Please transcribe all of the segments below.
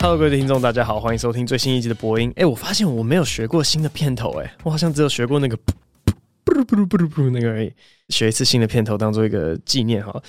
Hello，各位听众，大家好，欢迎收听最新一集的播音。哎，我发现我没有学过新的片头，哎，我好像只有学过那个噗噗噗噗噗噗那个而已。学一次新的片头当做一个纪念哈。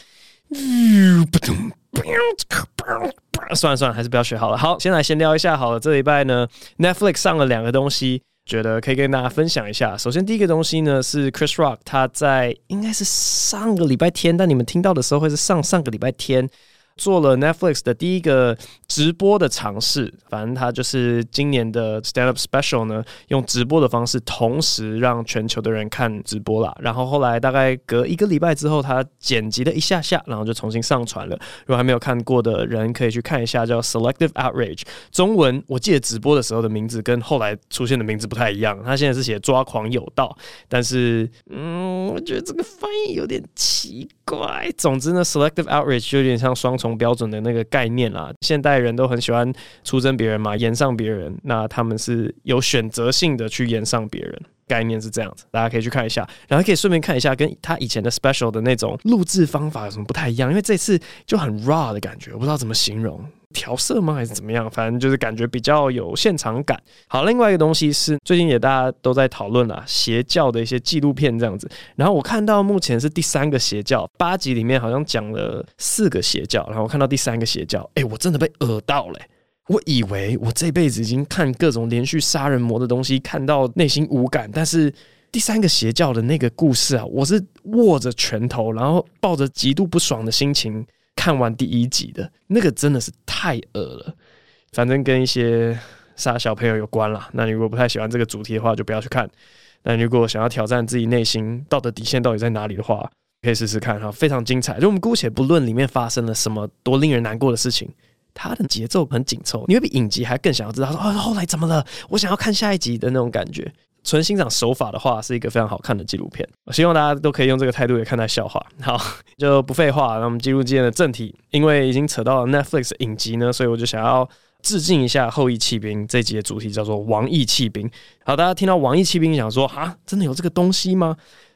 算了算了，还是不要学好了。好，先来闲聊一下好了。这礼拜呢，Netflix 上了两个东西，觉得可以跟大家分享一下。首先第一个东西呢是 Chris Rock，他在应该是上个礼拜天，但你们听到的时候会是上上个礼拜天。做了 Netflix 的第一个直播的尝试，反正他就是今年的 Stand Up Special 呢，用直播的方式同时让全球的人看直播啦。然后后来大概隔一个礼拜之后，他剪辑了一下下，然后就重新上传了。如果还没有看过的人，可以去看一下，叫 Selective Outrage。中文我记得直播的时候的名字跟后来出现的名字不太一样，他现在是写抓狂有道，但是嗯，我觉得这个翻译有点奇怪。总之呢，Selective Outrage 就有点像双。从标准的那个概念啦，现代人都很喜欢出征别人嘛，炎上别人。那他们是有选择性的去炎上别人，概念是这样子，大家可以去看一下，然后可以顺便看一下跟他以前的 special 的那种录制方法有什么不太一样，因为这次就很 raw 的感觉，我不知道怎么形容。调色吗？还是怎么样？反正就是感觉比较有现场感。好，另外一个东西是最近也大家都在讨论啦，邪教的一些纪录片这样子。然后我看到目前是第三个邪教，八集里面好像讲了四个邪教，然后我看到第三个邪教，哎，我真的被恶到了欸。我以为我这辈子已经看各种连续杀人魔的东西，看到内心无感，但是第三个邪教的那个故事啊，我是握着拳头，然后抱着极度不爽的心情。看完第一集的那个真的是太恶了，反正跟一些杀小朋友有关啦。那你如果不太喜欢这个主题的话，就不要去看。但如果想要挑战自己内心道德底线到底在哪里的话，可以试试看哈，非常精彩。就我们姑且不论里面发生了什么多令人难过的事情，它的节奏很紧凑，你会比影集还更想要知道说啊后来怎么了，我想要看下一集的那种感觉。纯欣赏手法的话，是一个非常好看的纪录片。我希望大家都可以用这个态度来看待笑话。好，就不废话，那我们进入今天的正题。因为已经扯到了 Netflix 影集呢，所以我就想要致敬一下《后翼弃兵》这集的主题叫做“王翼弃兵”。好，大家听到“王翼弃兵”想说啊，真的有这个东西吗？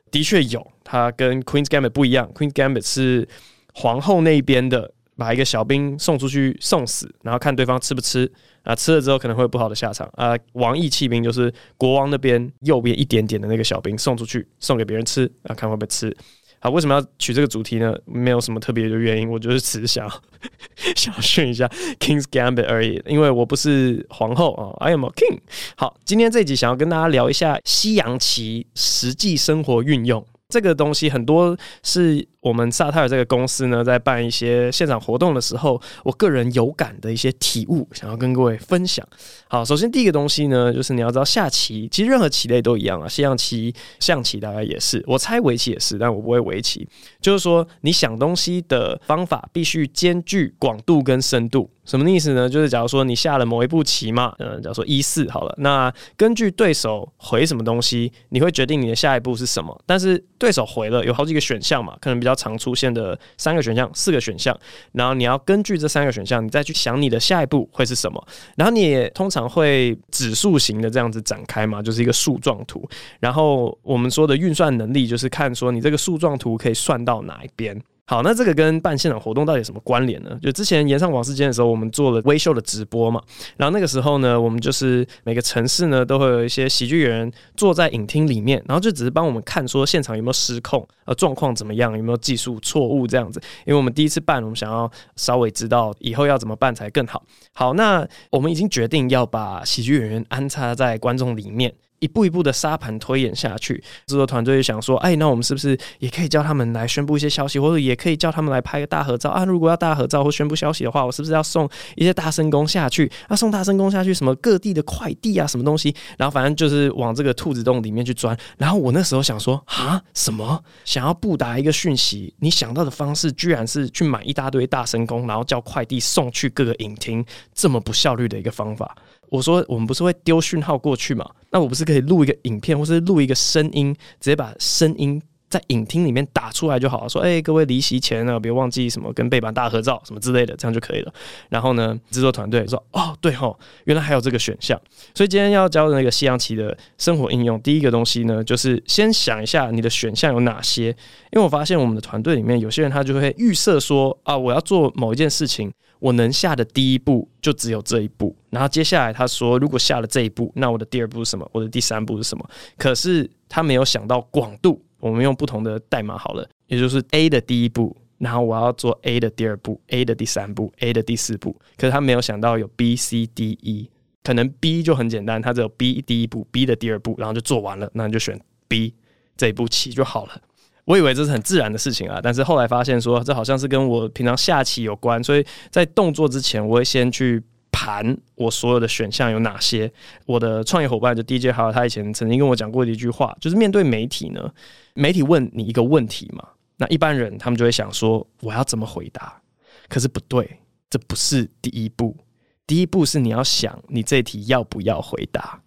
的确有，它跟 Queen's Gambit 不一样。Queen's Gambit 是皇后那边的。把一个小兵送出去送死，然后看对方吃不吃啊，吃了之后可能会有不好的下场啊。王翼弃兵就是国王那边右边一点点的那个小兵送出去送给别人吃啊，看会不会吃。好，为什么要取这个主题呢？没有什么特别的原因，我就是只是想 想炫一下 King's Gambit 而已。因为我不是皇后啊，I am a king。好，今天这一集想要跟大家聊一下西洋棋实际生活运用这个东西，很多是。我们萨泰尔这个公司呢，在办一些现场活动的时候，我个人有感的一些体悟，想要跟各位分享。好，首先第一个东西呢，就是你要知道下棋，其实任何棋类都一样啊，西洋棋、象棋大概也是，我猜围棋也是，但我不会围棋。就是说，你想东西的方法必须兼具广度跟深度。什么意思呢？就是假如说你下了某一步棋嘛，嗯，假如说一四好了，那根据对手回什么东西，你会决定你的下一步是什么。但是对手回了有好几个选项嘛，可能比较。常出现的三个选项、四个选项，然后你要根据这三个选项，你再去想你的下一步会是什么。然后你也通常会指数型的这样子展开嘛，就是一个树状图。然后我们说的运算能力，就是看说你这个树状图可以算到哪一边。好，那这个跟办现场活动到底有什么关联呢？就之前延上王世坚的时候，我们做了微秀的直播嘛。然后那个时候呢，我们就是每个城市呢都会有一些喜剧演员坐在影厅里面，然后就只是帮我们看说现场有没有失控，呃，状况怎么样，有没有技术错误这样子。因为我们第一次办，我们想要稍微知道以后要怎么办才更好。好，那我们已经决定要把喜剧演员安插在观众里面。一步一步的沙盘推演下去，制作团队想说：“哎，那我们是不是也可以叫他们来宣布一些消息，或者也可以叫他们来拍个大合照啊？如果要大合照或宣布消息的话，我是不是要送一些大声公下去？啊，送大声公下去，什么各地的快递啊，什么东西？然后反正就是往这个兔子洞里面去钻。然后我那时候想说：啊，什么？想要布达一个讯息？你想到的方式居然是去买一大堆大声公，然后叫快递送去各个影厅，这么不效率的一个方法？”我说，我们不是会丢讯号过去嘛？那我不是可以录一个影片，或是录一个声音，直接把声音在影厅里面打出来就好了，说，哎、各位离席前呢，别忘记什么跟背板大合照什么之类的，这样就可以了。然后呢，制作团队说，哦，对哦，原来还有这个选项。所以今天要教的那个西洋棋的生活应用，第一个东西呢，就是先想一下你的选项有哪些。因为我发现我们的团队里面有些人他就会预设说，啊，我要做某一件事情，我能下的第一步就只有这一步。然后接下来他说，如果下了这一步，那我的第二步是什么？我的第三步是什么？可是他没有想到广度。我们用不同的代码好了，也就是 A 的第一步，然后我要做 A 的第二步，A 的第三步，A 的第四步。可是他没有想到有 B、C、D、E，可能 B 就很简单，他只有 B 第一步，B 的第二步，然后就做完了，那你就选 B 这一步棋就好了。我以为这是很自然的事情啊，但是后来发现说这好像是跟我平常下棋有关，所以在动作之前，我会先去。谈我所有的选项有哪些？我的创业伙伴就 DJ 还有他以前曾经跟我讲过的一句话，就是面对媒体呢，媒体问你一个问题嘛，那一般人他们就会想说我要怎么回答？可是不对，这不是第一步，第一步是你要想你这题要不要回答，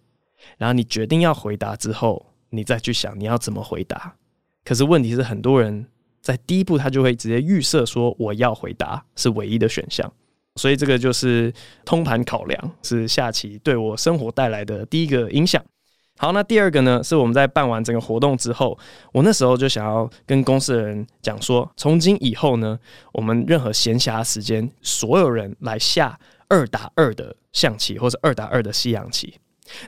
然后你决定要回答之后，你再去想你要怎么回答。可是问题是很多人在第一步他就会直接预设说我要回答是唯一的选项。所以这个就是通盘考量，是下棋对我生活带来的第一个影响。好，那第二个呢，是我们在办完整个活动之后，我那时候就想要跟公司的人讲说，从今以后呢，我们任何闲暇时间，所有人来下二打二的象棋，或者二打二的西洋棋。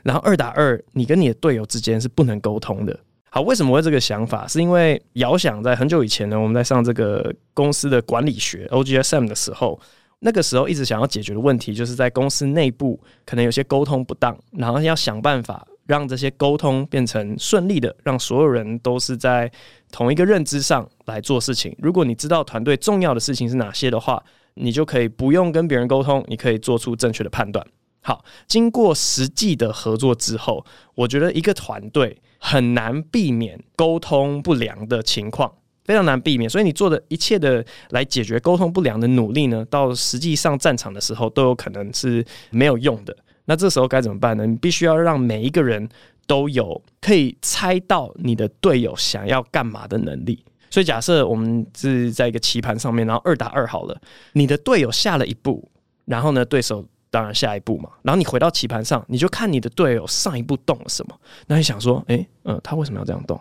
然后二打二，你跟你的队友之间是不能沟通的。好，为什么会这个想法？是因为遥想在很久以前呢，我们在上这个公司的管理学 OGSM 的时候。那个时候一直想要解决的问题，就是在公司内部可能有些沟通不当，然后要想办法让这些沟通变成顺利的，让所有人都是在同一个认知上来做事情。如果你知道团队重要的事情是哪些的话，你就可以不用跟别人沟通，你可以做出正确的判断。好，经过实际的合作之后，我觉得一个团队很难避免沟通不良的情况。非常难避免，所以你做的一切的来解决沟通不良的努力呢，到实际上战场的时候都有可能是没有用的。那这时候该怎么办呢？你必须要让每一个人都有可以猜到你的队友想要干嘛的能力。所以假设我们是在一个棋盘上面，然后二打二好了，你的队友下了一步，然后呢，对手当然下一步嘛，然后你回到棋盘上，你就看你的队友上一步动了什么，那你想说，诶，嗯，他为什么要这样动？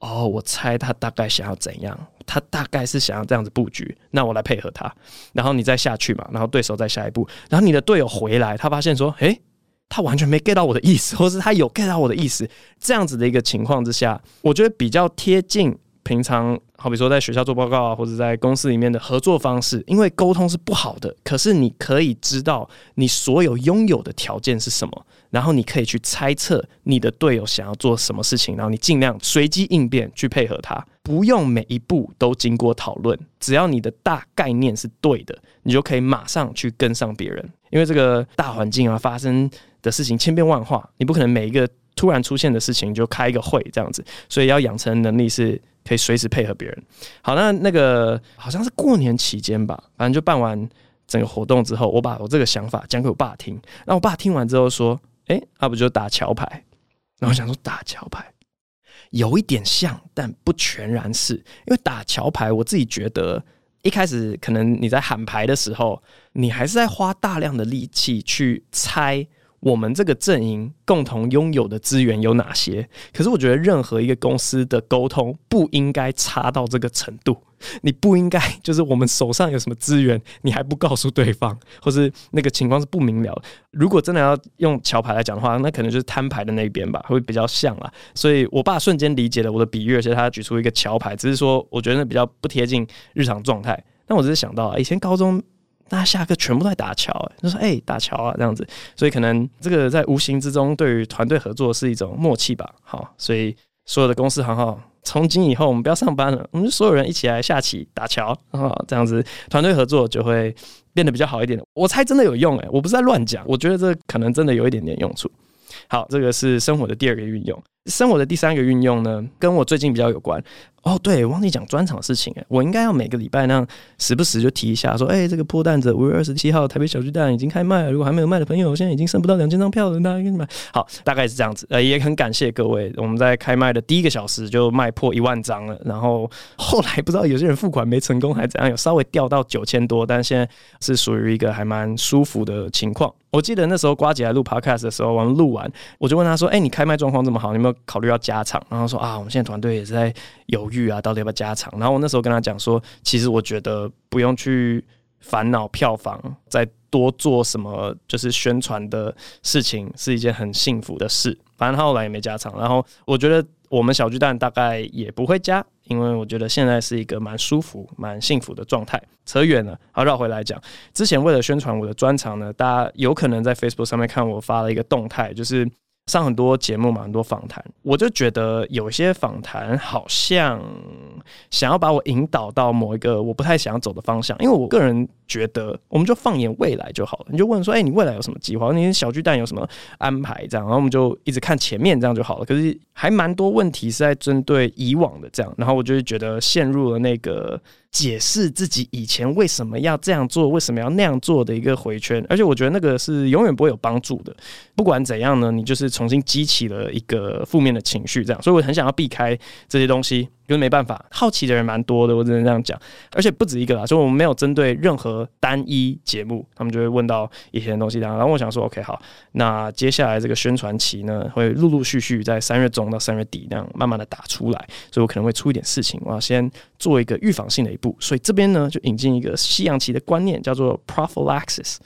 哦，我猜他大概想要怎样？他大概是想要这样子布局，那我来配合他，然后你再下去嘛，然后对手再下一步，然后你的队友回来，他发现说，诶，他完全没 get 到我的意思，或是他有 get 到我的意思，这样子的一个情况之下，我觉得比较贴近。平常好比说在学校做报告啊，或者在公司里面的合作方式，因为沟通是不好的，可是你可以知道你所有拥有的条件是什么，然后你可以去猜测你的队友想要做什么事情，然后你尽量随机应变去配合他，不用每一步都经过讨论，只要你的大概念是对的，你就可以马上去跟上别人，因为这个大环境啊，发生的事情千变万化，你不可能每一个突然出现的事情就开一个会这样子，所以要养成能力是。可以随时配合别人。好，那那个好像是过年期间吧，反正就办完整个活动之后，我把我这个想法讲给我爸听。那我爸听完之后说：“诶、欸，那不就打桥牌？”然后我想说打桥牌有一点像，但不全然是。因为打桥牌，我自己觉得一开始可能你在喊牌的时候，你还是在花大量的力气去猜。我们这个阵营共同拥有的资源有哪些？可是我觉得任何一个公司的沟通不应该差到这个程度。你不应该就是我们手上有什么资源，你还不告诉对方，或是那个情况是不明了。如果真的要用桥牌来讲的话，那可能就是摊牌的那边吧，会比较像啦。所以我爸瞬间理解了我的比喻，而且他举出一个桥牌，只是说我觉得比较不贴近日常状态。但我只是想到以前高中。大家下课全部都在打桥，就说哎、打桥啊这样子，所以可能这个在无形之中对于团队合作是一种默契吧。好，所以所有的公司行号，从今以后我们不要上班了，我们就所有人一起来下棋打桥啊，这样子团队合作就会变得比较好一点。我猜真的有用，哎，我不是在乱讲，我觉得这可能真的有一点点用处。好，这个是生活的第二个运用。生活的第三个运用呢，跟我最近比较有关。哦，对，忘记讲专场的事情哎，我应该要每个礼拜那样时不时就提一下，说，哎，这个破蛋子五月二十七号台北小巨蛋已经开卖了，如果还没有卖的朋友，现在已经剩不到两千张票了，大家给你买。好，大概是这样子，呃，也很感谢各位，我们在开卖的第一个小时就卖破一万张了，然后后来不知道有些人付款没成功还怎样，有稍微掉到九千多，但现在是属于一个还蛮舒服的情况。我记得那时候瓜姐来录 podcast 的时候，我们录完，我就问她说：“哎、你开麦状况这么好，你有没有考虑要加场？”然后说：“啊，我们现在团队也是在犹豫啊，到底要不要加场。”然后我那时候跟他讲说：“其实我觉得不用去烦恼票房，再多做什么就是宣传的事情，是一件很幸福的事。反正他后来也没加场。然后我觉得我们小巨蛋大概也不会加。”因为我觉得现在是一个蛮舒服、蛮幸福的状态。扯远了，好，绕回来讲。之前为了宣传我的专场呢，大家有可能在 Facebook 上面看我发了一个动态，就是。上很多节目嘛，很多访谈，我就觉得有些访谈好像想要把我引导到某一个我不太想要走的方向，因为我个人觉得，我们就放眼未来就好了。你就问说，哎、你未来有什么计划？你小巨蛋有什么安排？这样，然后我们就一直看前面，这样就好了。可是还蛮多问题是在针对以往的这样，然后我就觉得陷入了那个。解释自己以前为什么要这样做，为什么要那样做的一个回圈，而且我觉得那个是永远不会有帮助的。不管怎样呢，你就是重新激起了一个负面的情绪，这样，所以我很想要避开这些东西。因为没办法，好奇的人蛮多的，我只能这样讲。而且不止一个啦，所以我们没有针对任何单一节目，他们就会问到一些东西。然后我想说，OK，好，那接下来这个宣传期呢，会陆陆续续在三月中到三月底那样慢慢的打出来，所以我可能会出一点事情，我要先做一个预防性的一步。所以这边呢，就引进一个西洋棋的观念，叫做 prophylaxis。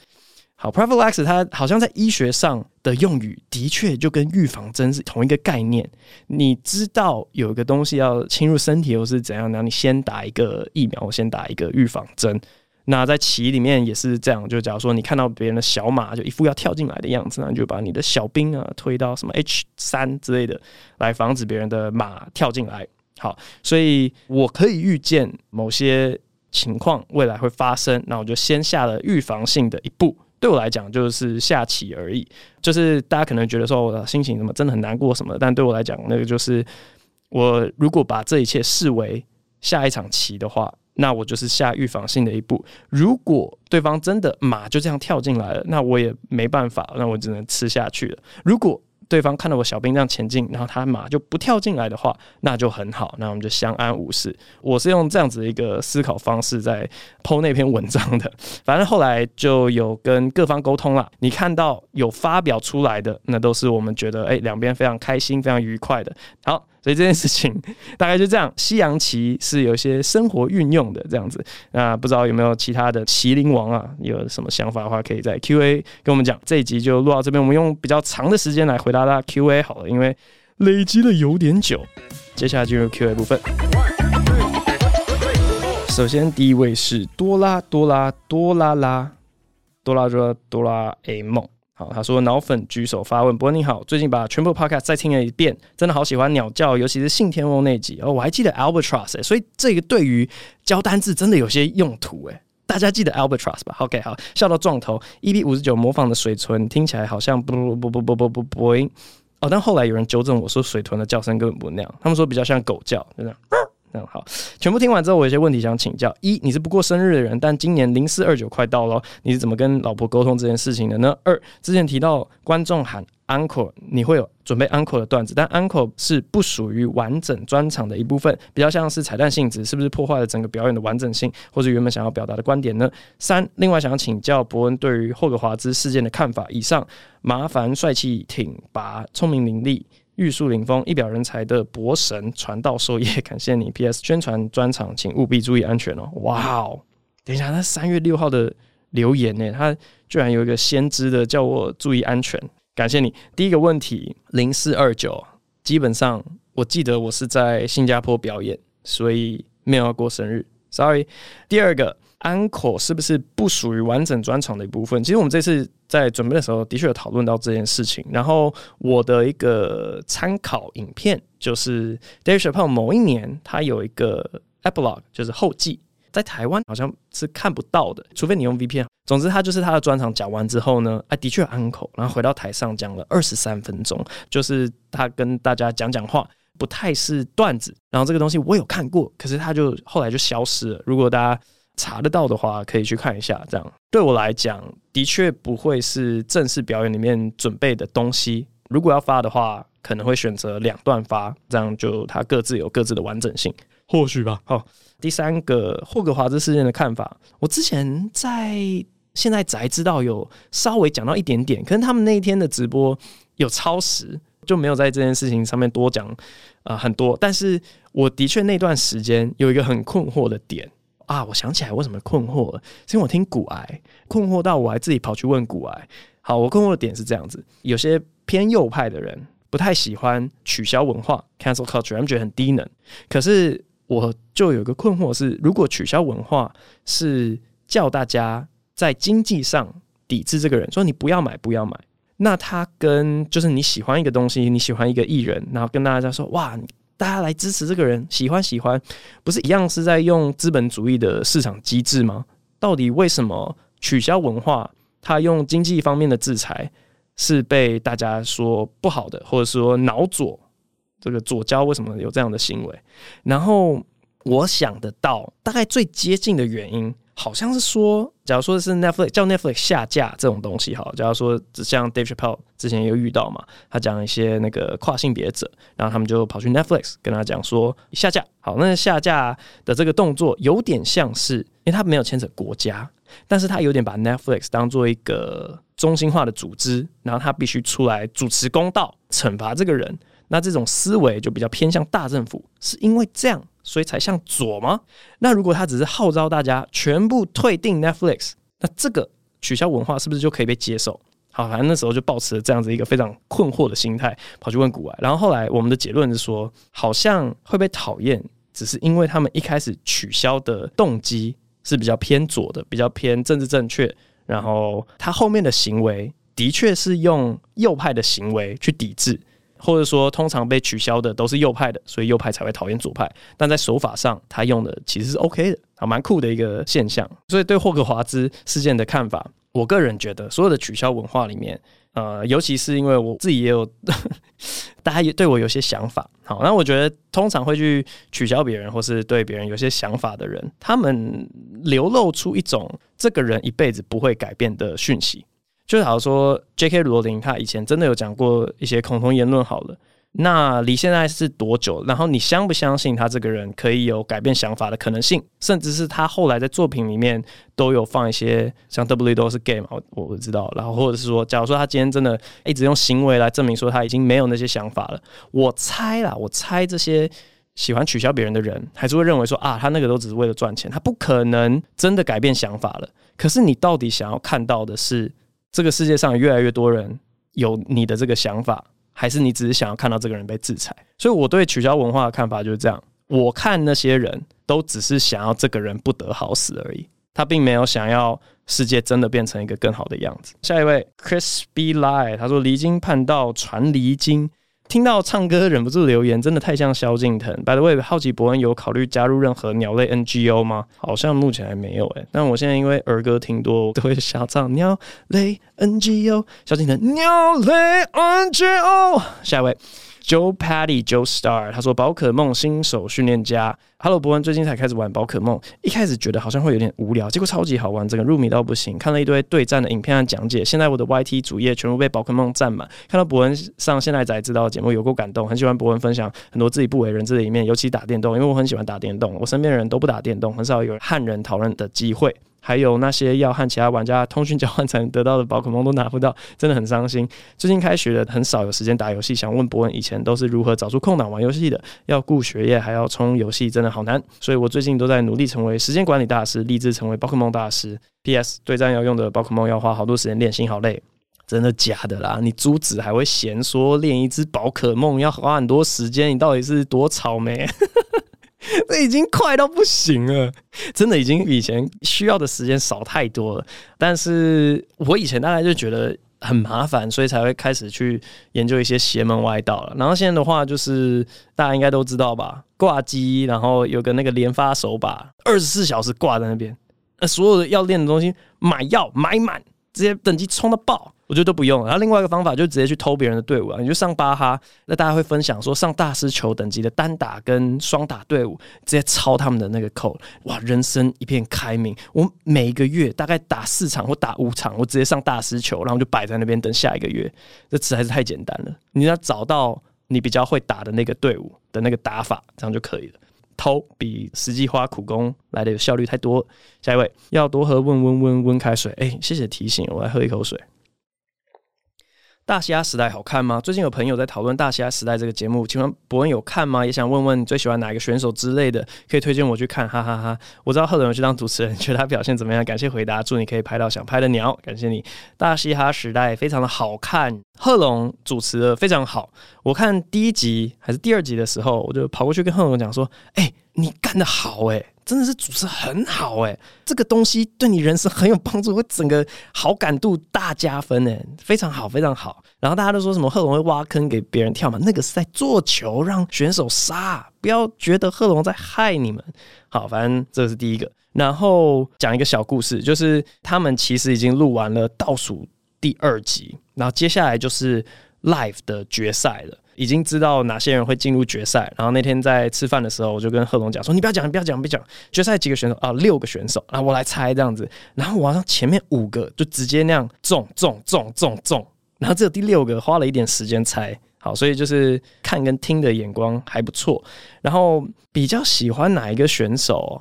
好，prophylaxis 它好像在医学上的用语，的确就跟预防针是同一个概念。你知道有一个东西要侵入身体，或是怎样，那你先打一个疫苗，先打一个预防针。那在棋里面也是这样，就假如说你看到别人的小马就一副要跳进来的样子，那你就把你的小兵啊推到什么 H 三之类的，来防止别人的马跳进来。好，所以我可以预见某些情况未来会发生，那我就先下了预防性的一步。对我来讲，就是下棋而已。就是大家可能觉得说我的心情什么真的很难过什么，但对我来讲，那个就是我如果把这一切视为下一场棋的话，那我就是下预防性的一步。如果对方真的马就这样跳进来了，那我也没办法，那我只能吃下去了。如果对方看到我小兵这样前进，然后他马就不跳进来的话，那就很好，那我们就相安无事。我是用这样子一个思考方式在 po 那篇文章的。反正后来就有跟各方沟通了，你看到有发表出来的，那都是我们觉得哎，两边非常开心、非常愉快的。好。所以这件事情 大概就这样，西洋棋是有些生活运用的这样子。那不知道有没有其他的麒麟王啊，有什么想法的话，可以在 Q&A 跟我们讲。这一集就录到这边，我们用比较长的时间来回答大家 Q&A 好了，因为累积了有点久。接下来进入 Q&A 部分。首先第一位是多拉多拉多拉拉多拉多多拉 A 梦。好，他说脑粉举手发问，伯你好，最近把全部 podcast 再听了一遍，真的好喜欢鸟叫，尤其是信天翁那集哦，我还记得 albatross，、欸、所以这个对于教单字真的有些用途诶、大家记得 albatross 吧？OK，好，笑到撞头，EP 五十九模仿的水豚听起来好像不不不不不不不哦，但后来有人纠正我说水豚的叫声根本不那样，他们说比较像狗叫，就这样。嗯，好，全部听完之后，我有些问题想请教：一，你是不过生日的人，但今年零四二九快到了，你是怎么跟老婆沟通这件事情的呢？二，之前提到观众喊 uncle，你会有准备 uncle 的段子，但 uncle 是不属于完整专场的一部分，比较像是彩蛋性质，是不是破坏了整个表演的完整性，或者原本想要表达的观点呢？三，另外想要请教伯恩对于霍格华兹事件的看法。以上，麻烦帅气挺拔、聪明伶俐。玉树临风、一表人才的博神传道授业，感谢你。P.S. 宣传专场，请务必注意安全哦。哇哦，等一下，那三月六号的留言呢？他居然有一个先知的叫我注意安全，感谢你。第一个问题，零四二九，基本上我记得我是在新加坡表演，所以没有要过生日，sorry。第二个。Encore 是不是不属于完整专场的一部分？其实我们这次在准备的时候，的确有讨论到这件事情。然后我的一个参考影片就是 Dave Chappelle 某一年他有一个 Epilogue，就是后记，在台湾好像是看不到的，除非你用 VPN。总之，他就是他的专场讲完之后呢，哎，的确有安可，然后回到台上讲了二十三分钟，就是他跟大家讲讲话，不太是段子。然后这个东西我有看过，可是他就后来就消失了。如果大家查得到的话，可以去看一下。这样对我来讲，的确不会是正式表演里面准备的东西。如果要发的话，可能会选择两段发，这样就它各自有各自的完整性。或许吧。好，第三个霍格华兹事件的看法，我之前在现在才知道有稍微讲到一点点，可能他们那一天的直播有超时，就没有在这件事情上面多讲啊、呃、很多。但是我的确那段时间有一个很困惑的点啊，我想起来为什么困惑了，是因为我听股癌困惑到我还自己跑去问股癌。好，我困惑的点是这样子，有些偏右派的人不太喜欢取消文化 （cancel culture），他们觉得很低能。可是我就有一个困惑是，如果取消文化是叫大家在经济上抵制这个人，说你不要买，不要买，那他跟就是你喜欢一个东西，你喜欢一个艺人，然后跟大家说哇，大家来支持这个人，喜欢喜欢，不是一样是在用资本主义的市场机制吗？到底为什么取消文化，他用经济方面的制裁是被大家说不好的，或者说脑左？这个左胶为什么有这样的行为？然后我想得到大概最接近的原因，好像是说，假如说的是 Netflix 叫 Netflix 下架这种东西，哈，假如说像 Dave Chappelle 之前也有遇到嘛，他讲一些那个跨性别者，然后他们就跑去 Netflix 跟他讲说下架。好，那下架的这个动作有点像是，因为他没有牵扯国家，但是他有点把 Netflix 当做一个中心化的组织，然后他必须出来主持公道，惩罚这个人。那这种思维就比较偏向大政府，是因为这样，所以才向左吗？那如果他只是号召大家全部退订 Netflix，那这个取消文化是不是就可以被接受？好，反正那时候就抱持了这样子一个非常困惑的心态，跑去问股癌。然后后来我们的结论是说，好像会被讨厌，只是因为他们一开始取消的动机是比较偏左的，比较偏政治正确，然后他后面的行为的确是用右派的行为去抵制。或者说，通常被取消的都是右派的，所以右派才会讨厌左派。但在手法上，他用的其实是 OK 的，啊，蛮酷的一个现象。所以对霍格华兹事件的看法，我个人觉得，所有的取消文化里面，呃，尤其是因为我自己也有，大家也对我有些想法。好，那我觉得通常会去取消别人，或是对别人有些想法的人，他们流露出一种这个人一辈子不会改变的讯息。就好像说，J.K. 罗琳他以前真的有讲过一些恐同言论。好了，那离现在是多久？然后你相不相信他这个人可以有改变想法的可能性？甚至是他后来在作品里面都有放一些像 W 都是 gay 嘛，我我不知道。然后或者是说，假如说他今天真的一直用行为来证明说他已经没有那些想法了，我猜啦，我猜这些喜欢取消别人的人还是会认为说啊，他那个都只是为了赚钱，他不可能真的改变想法了。可是你到底想要看到的是？这个世界上越来越多人有你的这个想法，还是你只是想要看到这个人被制裁？所以我对取消文化的看法就是这样。我看那些人都只是想要这个人不得好死而已，他并没有想要世界真的变成一个更好的样子。下一位，Chris B. Lie，他说离经叛道传离经。听到唱歌忍不住留言，真的太像萧敬腾。By the way，好奇伯恩有考虑加入任何鸟类 NGO 吗？好像目前还没有诶、但我现在因为儿歌听多，都会想唱鸟类 NGO。萧敬腾，鸟类 NGO。下一位。Joe Patty Joe Star，他说宝可梦新手训练家，Hello 博文最近才开始玩宝可梦，一开始觉得好像会有点无聊，结果超级好玩，整个入迷到不行，看了一堆对战的影片和讲解，现在我的 YT 主页全部被宝可梦占满，看到博文上现在才知道节目有够感动，很喜欢博文分享很多自己不为人知的一面，尤其打电动，因为我很喜欢打电动，我身边的人都不打电动，很少有和人讨论的机会。还有那些要和其他玩家通讯交换才能得到的宝可梦都拿不到，真的很伤心。最近开学了，很少有时间打游戏，想问博文以前都是如何找出空档玩游戏的？要顾学业还要充游戏，真的好难。所以我最近都在努力成为时间管理大师，立志成为宝可梦大师。P.S. 对战要用的宝可梦要花好多时间练，心好累。真的假的啦？你珠子还会嫌说练一只宝可梦要花很多时间？你到底是多草莓？这已经快到不行了，真的已经比以前需要的时间少太多了。但是我以前大概就觉得很麻烦，所以才会开始去研究一些邪门歪道了。然后现在的话，就是大家应该都知道吧，挂机，然后有个那个连发手把，二十四小时挂在那边。那所有的要练的东西买药买满，直接等级冲到爆。我觉得都不用，然后另外一个方法就直接去偷别人的队伍啊！你就上巴哈，那大家会分享说上大师球等级的单打跟双打队伍，直接抄他们的那个扣，哇，人生一片开明。我每个月大概打四场或打五场，我直接上大师球，然后就摆在那边等下一个月。这实在是太简单了，你要找到你比较会打的那个队伍的那个打法，这样就可以了。偷比实际花苦功来的有效率太多。下一位要多喝温温温温开水，哎，谢谢提醒，我来喝一口水。大虾时代好看吗？最近有朋友在讨论大虾时代这个节目，请问博恩有看吗？也想问问你最喜欢哪一个选手之类的，可以推荐我去看，哈哈哈。我知道贺龙去当主持人，觉得他表现怎么样？感谢回答，祝你可以拍到想拍的鸟，感谢你。大嘻哈时代非常的好看，贺龙主持的非常好。我看第一集还是第二集的时候，我就跑过去跟贺龙讲说：“哎、你干得好哎、！”真的是主持很好哎，这个东西对你人生很有帮助，会整个好感度大加分哎，非常好，非常好。然后大家都说什么贺龙会挖坑给别人跳嘛？那个是在做球让选手杀，不要觉得贺龙在害你们。好，反正这是第一个。然后讲一个小故事，就是他们其实已经录完了倒数第二集，然后接下来就是 live 的决赛了。已经知道哪些人会进入决赛，然后那天在吃饭的时候，我就跟贺珑讲说：“你不要讲，你不要讲，别讲决赛几个选手啊，六个选手啊，我来猜这样子。”然后我好像前面五个就直接那样中中中中中，然后只有第六个花了一点时间猜。好，所以就是看跟听的眼光还不错。然后比较喜欢哪一个选手？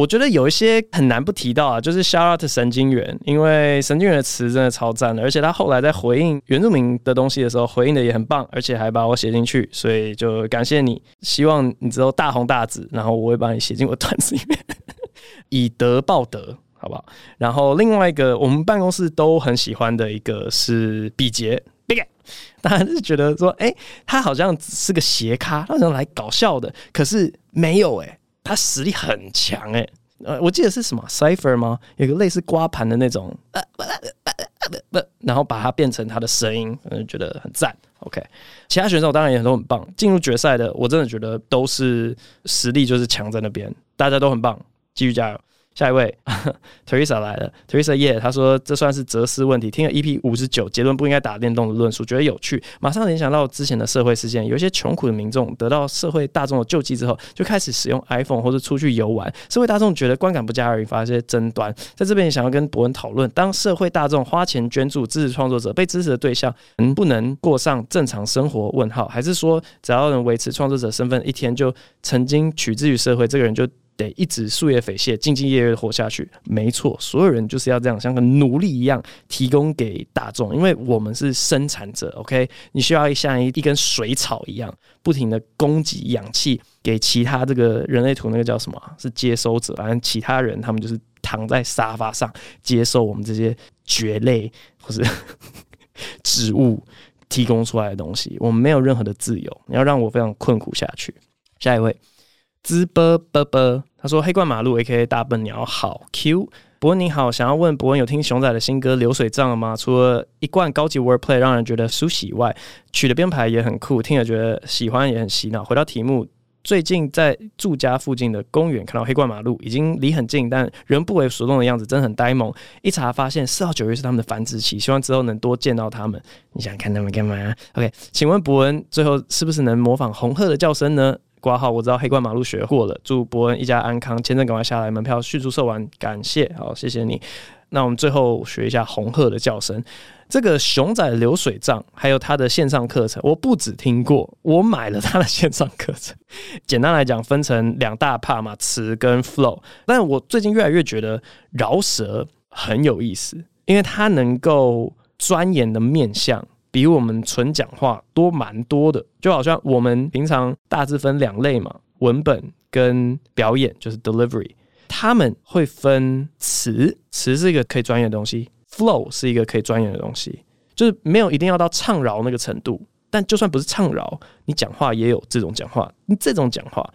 我觉得有一些很难不提到啊，就是 shout out 神经元，因为神经元的词真的超赞的，而且他后来在回应原住民的东西的时候，回应的也很棒，而且还把我写进去，所以就感谢你。希望你之后大红大紫，然后我会把你写进我段子里面，以德报德，好不好？然后另外一个我们办公室都很喜欢的一个是比杰，Big，大家是觉得说，哎、他好像是个斜咖，他好像来搞笑的，可是没有哎、他实力很强诶，呃，我记得是什么 Cipher 吗？有个类似刮盘的那种，呃然后把它变成他的声音，嗯，觉得很赞。OK，其他选手当然也都很棒，进入决赛的我真的觉得都是实力就是强在那边，大家都很棒，继续加油。下一位，Teresa 来了，Teresa 耶，他说这算是哲思问题。听了 EP 五十九，结论不应该打电动的论述，觉得有趣，马上联想到之前的社会事件，有一些穷苦的民众得到社会大众的救济之后，就开始使用 iPhone 或者出去游玩，社会大众觉得观感不佳而引发一些争端。在这边也想要跟博恩讨论，当社会大众花钱捐助支持创作者，被支持的对象能不能过上正常生活？问号，还是说只要能维持创作者身份，一天就曾经取之于社会，这个人就得一直夙夜匪懈，兢兢业业的活下去。没错，所有人就是要这样，像个奴隶一样提供给大众，因为我们是生产者。OK，你需要像一一根水草一样，不停的供给氧气给其他这个人类图那个叫什么？是接收者。反正其他人他们就是躺在沙发上接受我们这些蕨类或是 植物提供出来的东西。我们没有任何的自由，你要让我非常困苦下去。下一位。滋啵啵啵，他说：“黑冠马路 A.K.A 大笨鸟好 Q，博恩你好，想要问博恩有听熊仔的新歌《流水账》了吗？除了一贯高级 wordplay 让人觉得舒喜外，曲的编排也很酷，听了觉得喜欢也很洗脑。回到题目，最近在住家附近的公园看到黑冠马路，已经离很近，但人不为所动的样子真的很呆萌。一查发现四到九月是他们的繁殖期，希望之后能多见到他们。你想看他们干嘛？OK，请问博恩最后是不是能模仿红鹤的叫声呢？”挂号，我知道黑冠马路学过了。祝博恩一家安康，签证赶快下来，门票迅速售完，感谢，好，谢谢你。那我们最后学一下红鹤的叫声。这个熊仔流水账还有他的线上课程，我不只听过，我买了他的线上课程。简单来讲，分成两大 part 嘛，词跟 flow。但我最近越来越觉得饶舌很有意思，因为它能够钻研的面向。比我们纯讲话多蛮多的，就好像我们平常大致分两类嘛，文本跟表演就是 delivery，他们会分词，词是一个可以钻研的东西，flow 是一个可以钻研的东西，就是没有一定要到唱饶那个程度，但就算不是唱饶，你讲话也有这种讲话，这种讲话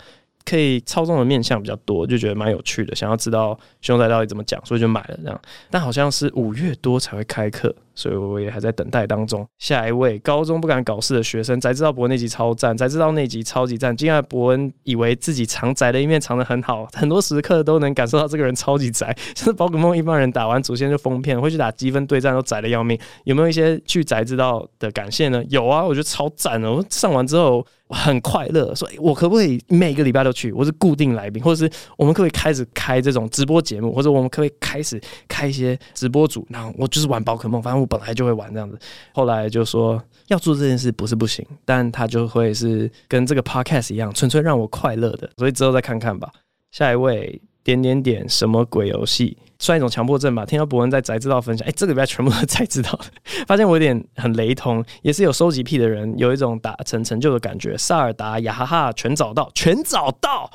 可以操纵的面向比较多，就觉得蛮有趣的，想要知道熊仔到底怎么讲，所以就买了这样，但好像是五月多才会开课。所以我也还在等待当中。下一位，高中不敢搞事的学生，才知道博恩那集超赞，才知道那集超级赞。竟然博恩以为自己藏宅的一面藏得很好，很多时刻都能感受到这个人超级宅。像是宝可梦一般人打完主线就封片，会去打积分对战都宅的要命。有没有一些去宅知道的感谢呢？有啊，我觉得超赞的。我上完之后。很快乐，所以我可不可以每个礼拜都去？我是固定来宾，或者是我们可不可以开始开这种直播节目，或者我们可不可以开始开一些直播组？然后我就是玩宝可梦，反正我本来就会玩这样子。后来就说要做这件事不是不行，但他就会是跟这个 podcast 一样，纯粹让我快乐的。所以之后再看看吧。下一位。点点点什么鬼游戏，算一种强迫症吧。听到博文在宅知道分享，哎、这个礼拜全部都是宅知道，发现我有点很雷同，也是有收集癖的人，有一种达成成就的感觉。萨尔达、雅哈哈全找到，全找到。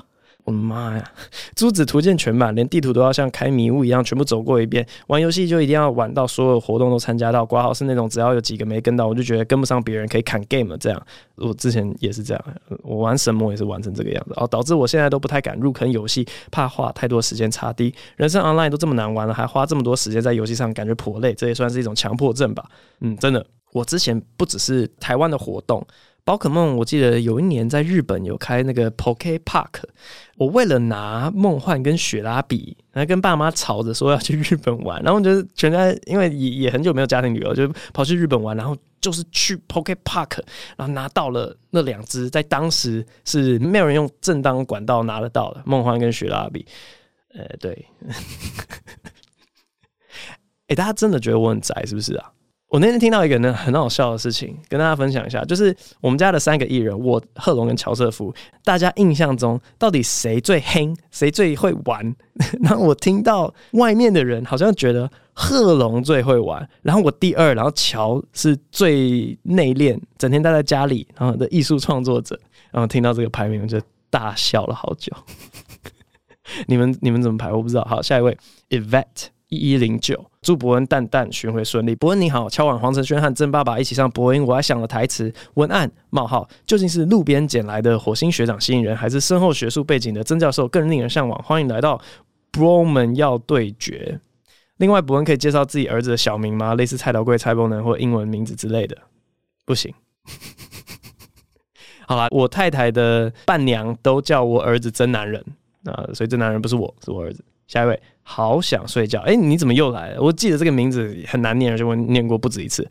我的妈呀！珠子图鉴全满，连地图都要像开迷雾一样全部走过一遍。玩游戏就一定要玩到所有活动都参加到，挂号是那种只要有几个没跟到，我就觉得跟不上别人可以砍 game 这样。我之前也是这样，我玩神魔也是玩成这个样子，哦，导致我现在都不太敢入坑游戏，怕花太多时间差低。人生 online 都这么难玩了，还花这么多时间在游戏上，感觉颇累。这也算是一种强迫症吧？嗯，真的，我之前不只是台湾的活动。宝可梦，我记得有一年在日本有开那个 Poke Park，我为了拿梦幻跟雪拉比，然后跟爸妈吵着说要去日本玩，然后就是全家因为也也很久没有家庭旅游，就跑去日本玩，然后就是去 Poke Park，然后拿到了那两只，在当时是没有人用正当管道拿得到的梦幻跟雪拉比，呃，对，哎，大家真的觉得我很宅是不是啊？我那天听到一个呢很好笑的事情，跟大家分享一下，就是我们家的三个艺人，我、贺龙跟乔瑟夫，大家印象中到底谁最黑，谁最会玩？然后我听到外面的人好像觉得贺龙最会玩，然后我第二，然后乔是最内敛，整天待在家里，然后的艺术创作者。然后听到这个排名，我就大笑了好久。你们你们怎么排？我不知道。好，下一位，Yvette。一一零九，祝博恩蛋蛋巡回顺利。博恩你好，敲碗黄承轩和曾爸爸一起上博恩，我还想了台词文案冒号，究竟是路边捡来的火星学长吸引人，还是深厚学术背景的曾教授更令人向往？欢迎来到 Bro 们要对决。另外，博恩可以介绍自己儿子的小名吗？类似蔡桃贵、蔡伯能或英文名字之类的？不行。好啦，我太太的伴娘都叫我儿子真男人啊，所以真男人不是我，是我儿子。下一位，好想睡觉。哎、你怎么又来了？我记得这个名字很难念，而且我念过不止一次。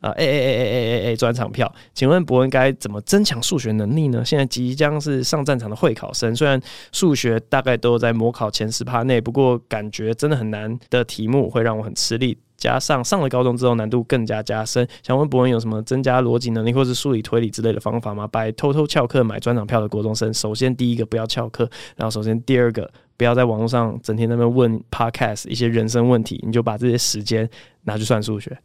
啊，哎哎哎哎哎哎哎，专场票，请问博恩该怎么增强数学能力呢？现在即将是上战场的会考生，虽然数学大概都在模考前十趴内，不过感觉真的很难的题目会让我很吃力。加上上了高中之后难度更加加深，想问博文有什么增加逻辑能力或是数理推理之类的方法吗？拜偷偷翘课买专场票的国中生，首先第一个不要翘课，然后首先第二个不要在网络上整天在那边问 podcast 一些人生问题，你就把这些时间拿去算数学，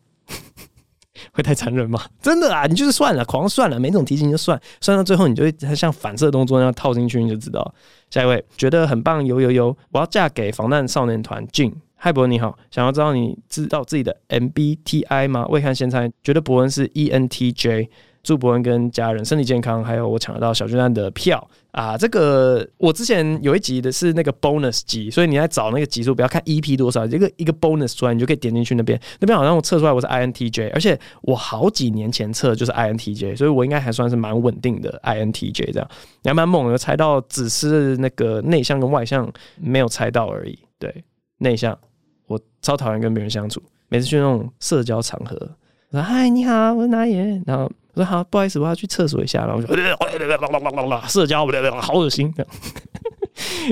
会太残忍吗？真的啊，你就是算了，狂算了，每种题型就算，算到最后你就会像反射动作那样套进去，你就知道。下一位觉得很棒，有有有，我要嫁给防弹少年团 j。嗨，博恩你好，想要知道你知道自己的 MBTI 吗？未看先猜，觉得博恩是 ENTJ。祝博恩跟家人身体健康，还有我抢得到小巨蛋的票啊！这个我之前有一集的是那个 bonus 集，所以你在找那个集数，不要看 EP 多少，一个一个 bonus 出来，你就可以点进去那边。那边好像我测出来我是 INTJ，而且我好几年前测就是 INTJ，所以我应该还算是蛮稳定的 INTJ 这样。你还蛮猛的，猜到只是那个内向跟外向没有猜到而已。对，内向，我超讨厌跟别人相处，每次去那种社交场合，我说嗨你好，我是哪爷，然后。我说好，不好意思，我要去厕所一下，然后我就社交，好恶心。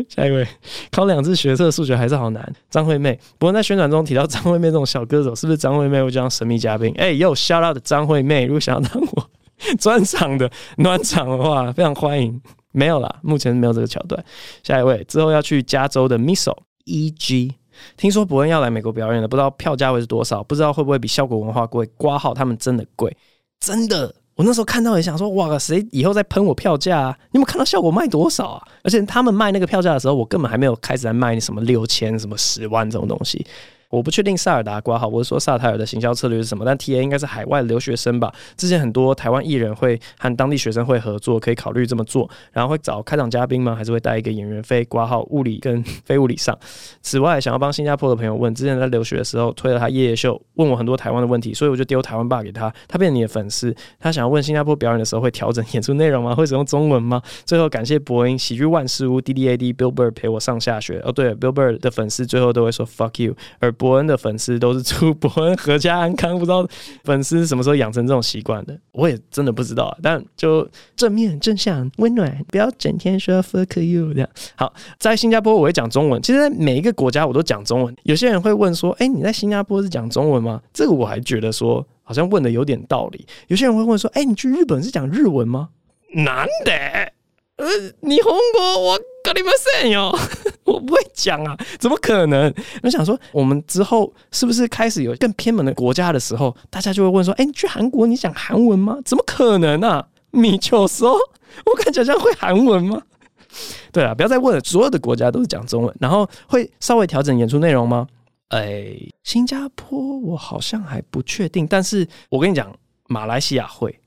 下一位，考两次学测数学还是好难。张惠妹，不过在宣传中提到张惠妹这种小歌手，是不是张惠妹会这样神秘嘉宾？哎、欸，又 shout out 张惠妹，如果想要当我专场的暖场的话，非常欢迎。没有啦，目前没有这个桥段。下一位，之后要去加州的 Missile EG，听说伯恩要来美国表演了，不知道票价会是多少，不知道会不会比效果文化贵？挂号他们真的贵。真的，我那时候看到也想说，哇，谁以后再喷我票价啊？你有没有看到效果卖多少啊？而且他们卖那个票价的时候，我根本还没有开始在卖什么六千、什么十万这种东西。我不确定萨尔达挂号，我是说萨泰尔的行销策略是什么，但 TA 应该是海外留学生吧。之前很多台湾艺人会和当地学生会合作，可以考虑这么做，然后会找开场嘉宾吗？还是会带一个演员飞挂号物理跟 非物理上？此外，想要帮新加坡的朋友问，之前在留学的时候推了他夜夜秀，问我很多台湾的问题，所以我就丢台湾吧给他，他变成你的粉丝，他想要问新加坡表演的时候会调整 演出内容吗？会使用中文吗？最后感谢博恩喜剧万事屋 D D A D Bill Burr 陪我上下学。哦，对了，Bill Burr 的粉丝最后都会说 Fuck you，而伯恩的粉丝都是祝伯恩阖家安康。不知道粉丝什么时候养成这种习惯的，我也真的不知道啊。但就正面、正向、温暖，不要整天说 Fuck you 这样。好，在新加坡我会讲中文。其实，在每一个国家我都讲中文。有些人会问说：“哎，你在新加坡是讲中文吗？”这个我还觉得说好像问的有点道理。有些人会问说：“哎，你去日本是讲日文吗？”难的，呃，日本语我跟你们说哟，我不会讲啊，怎么可能？我想说，我们之后是不是开始有更偏门的国家的时候，大家就会问说：“哎，你去韩国你讲韩文吗？”怎么可能啊？你就说，我看起来像会韩文吗？对啊，不要再问了。所有的国家都是讲中文，然后会稍微调整演出内容吗？哎，新加坡我好像还不确定，但是我跟你讲，马来西亚会，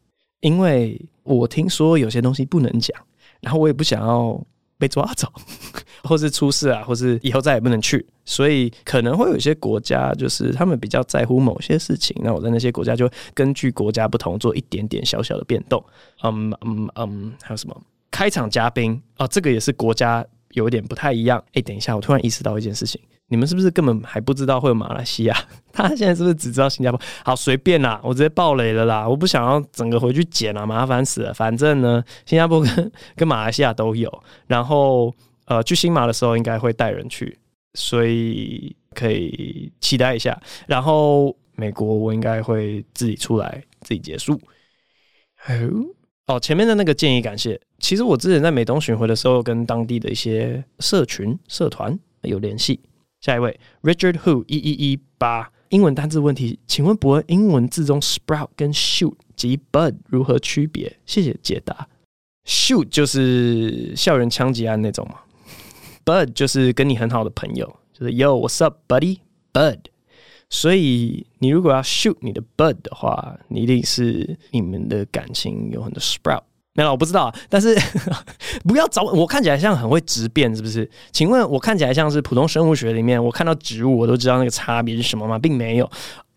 因为我听说有些东西不能讲，然后我也不想要被抓走，或是出事啊，或是以后再也不能去，所以可能会有一些国家就是他们比较在乎某些事情，那我在那些国家就根据国家不同做一点点小小的变动。嗯嗯嗯，还有什么？开场嘉宾啊，这个也是国家有点不太一样。哎，等一下，我突然意识到一件事情，你们是不是根本还不知道会有马来西亚？他现在是不是只知道新加坡？好，随便啦，我直接爆雷了啦！我不想要整个回去剪了，麻烦死了。反正呢，新加坡跟 跟马来西亚都有。然后呃，去新马的时候应该会带人去，所以可以期待一下。然后美国我应该会自己出来，自己结束。好。哦，前面的那个建议感谢。其实我之前在美东巡回的时候，跟当地的一些社群社团有联系。下一位，Richard Who 一一一八，英文单字问题，请问博恩英文字中 sprout 跟 shoot 及 bud 如何区别？谢谢解答。shoot 就是校园枪击案那种嘛，bud 就是跟你很好的朋友，就是 Yo what's up buddy，bud。所以，你如果要 shoot 你的 bud 的话，你一定是你们的感情有很多 sprout。没有，我不知道。但是 不要找我，看起来像很会直辩，是不是？请问我看起来像是普通生物学里面，我看到植物我都知道那个差别是什么吗？并没有。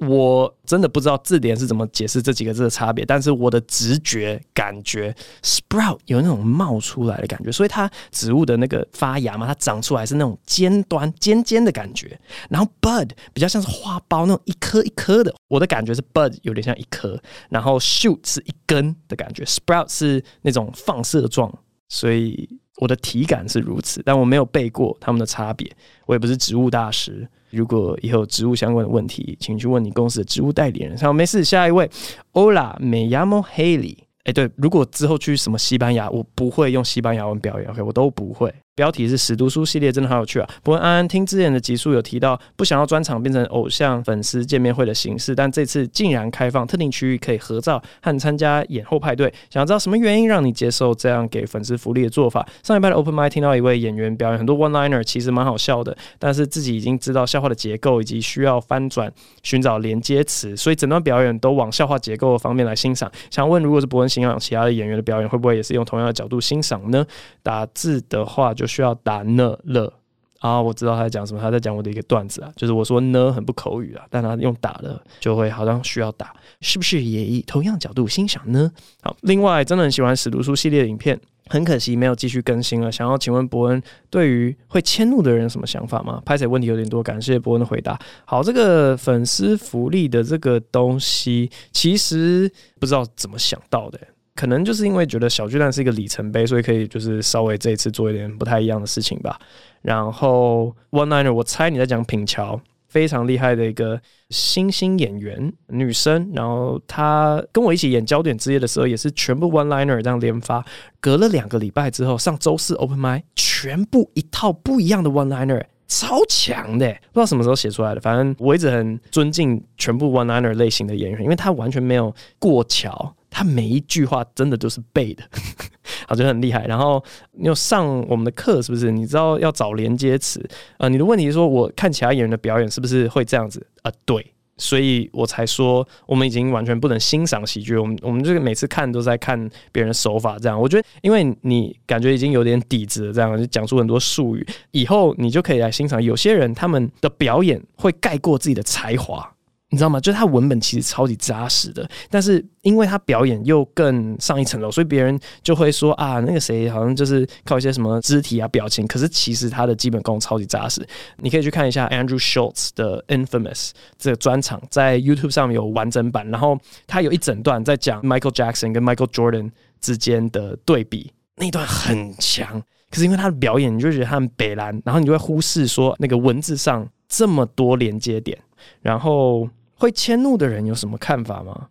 我真的不知道字典是怎么解释这几个字的差别，但是我的直觉感觉，sprout 有那种冒出来的感觉，所以它植物的那个发芽嘛，它长出来是那种尖端尖尖的感觉，然后 bud 比较像是花苞那种一颗一颗的，我的感觉是 bud 有点像一颗，然后 shoot 是一根的感觉，sprout 是那种放射状，所以我的体感是如此，但我没有背过它们的差别，我也不是植物大师。如果以后职务相关的问题，请去问你公司的职务代理人。好，没事，下一位，Hola，me llamo Haley。哎，对，如果之后去什么西班牙，我不会用西班牙文表演，OK，我都不会。标题是史读书系列，真的好有趣啊！不过安安听之前的集数有提到，不想要专场变成偶像粉丝见面会的形式，但这次竟然开放特定区域可以合照和参加演后派对，想知道什么原因让你接受这样给粉丝福利的做法？上礼拜的 Open Mic 听到一位演员表演很多 One Liner，其实蛮好笑的，但是自己已经知道笑话的结构以及需要翻转寻找连接词，所以整段表演都往笑话结构的方面来欣赏。想问，如果是博恩欣赏其他的演员的表演，会不会也是用同样的角度欣赏呢？打字的话就。需要打呢了啊！我知道他在讲什么，他在讲我的一个段子啊，就是我说呢很不口语啊，但他用打了就会好像需要打，是不是也以同样角度欣赏呢？好，另外真的很喜欢史读书系列的影片，很可惜没有继续更新了。想要请问伯恩，对于会迁怒的人有什么想法吗？拍谢问题有点多，感谢伯恩的回答。好，这个粉丝福利的这个东西，其实不知道怎么想到的。可能就是因为觉得小巨蛋是一个里程碑，所以可以就是稍微这一次做一点不太一样的事情吧。然后 One Liner，我猜你在讲品乔，非常厉害的一个新星演员，女生。然后她跟我一起演焦点之夜的时候，也是全部 One Liner 这样连发。隔了两个礼拜之后，上周四 Open m i 全部一套不一样的 One Liner，超强的。不知道什么时候写出来的，反正我一直很尊敬全部 One Liner 类型的演员，因为他完全没有过桥。他每一句话真的都是背的。啊，就很厉害。然后你有上我们的课是不是？你知道要找连接词啊？你的问题是说，我看其他演员的表演是不是会这样子啊？对。所以我才说，我们已经完全不能欣赏喜剧。我们我们这个每次看都在看别人手法，这样我觉得，因为你感觉已经有点底子，这样就讲出很多术语，以后你就可以来欣赏。有些人他们的表演会盖过自己的才华。你知道吗？就是他文本其实超级扎实的，但是因为他表演又更上一层楼，所以别人就会说啊，那个谁好像就是靠一些什么肢体啊、表情，可是其实他的基本功超级扎实。你可以去看一下 Andrew Schultz 的 Infamous 这个专场，在 YouTube 上有完整版，然后他有一整段在讲 Michael Jackson 跟 Michael Jordan 之间的对比，那段很强，可是因为他的表演，你就觉得他很北烂，然后你就会忽视说那个文字上这么多连接点，然后。会迁怒的人有什么看法吗？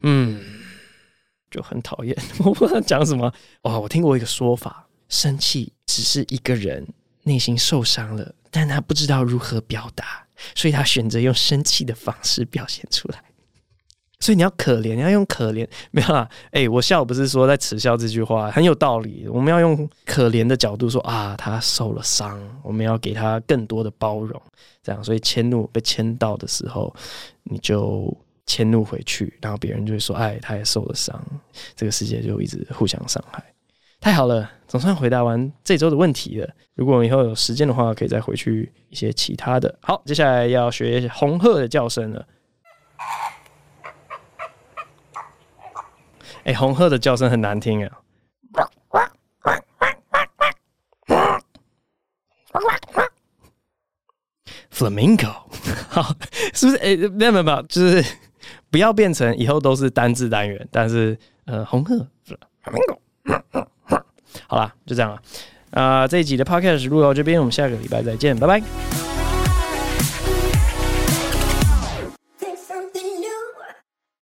嗯，就很讨厌。我不知道讲什么。哦，我听过一个说法：生气只是一个人内心受伤了，但他不知道如何表达，所以他选择用生气的方式表现出来。所以你要可怜，你要用可怜，没有啦。哎、欸，我笑不是说在耻笑这句话，很有道理。我们要用可怜的角度说啊，他受了伤，我们要给他更多的包容，这样。所以迁怒被迁到的时候，你就迁怒回去，然后别人就会说，哎，他也受了伤，这个世界就一直互相伤害。太好了，总算回答完这周的问题了。如果以后有时间的话，可以再回去一些其他的。好，接下来要学红鹤的叫声了。哎、欸，红鹤的叫声很难听啊！Flamingo，好，是不是？哎、欸，没有没有没有，就是不要变成以后都是单字单元，但是呃，红鹤，Flamingo，好啦，就这样了。啊、呃，这一集的 Podcast 录到这边，我们下个礼拜再见，拜拜。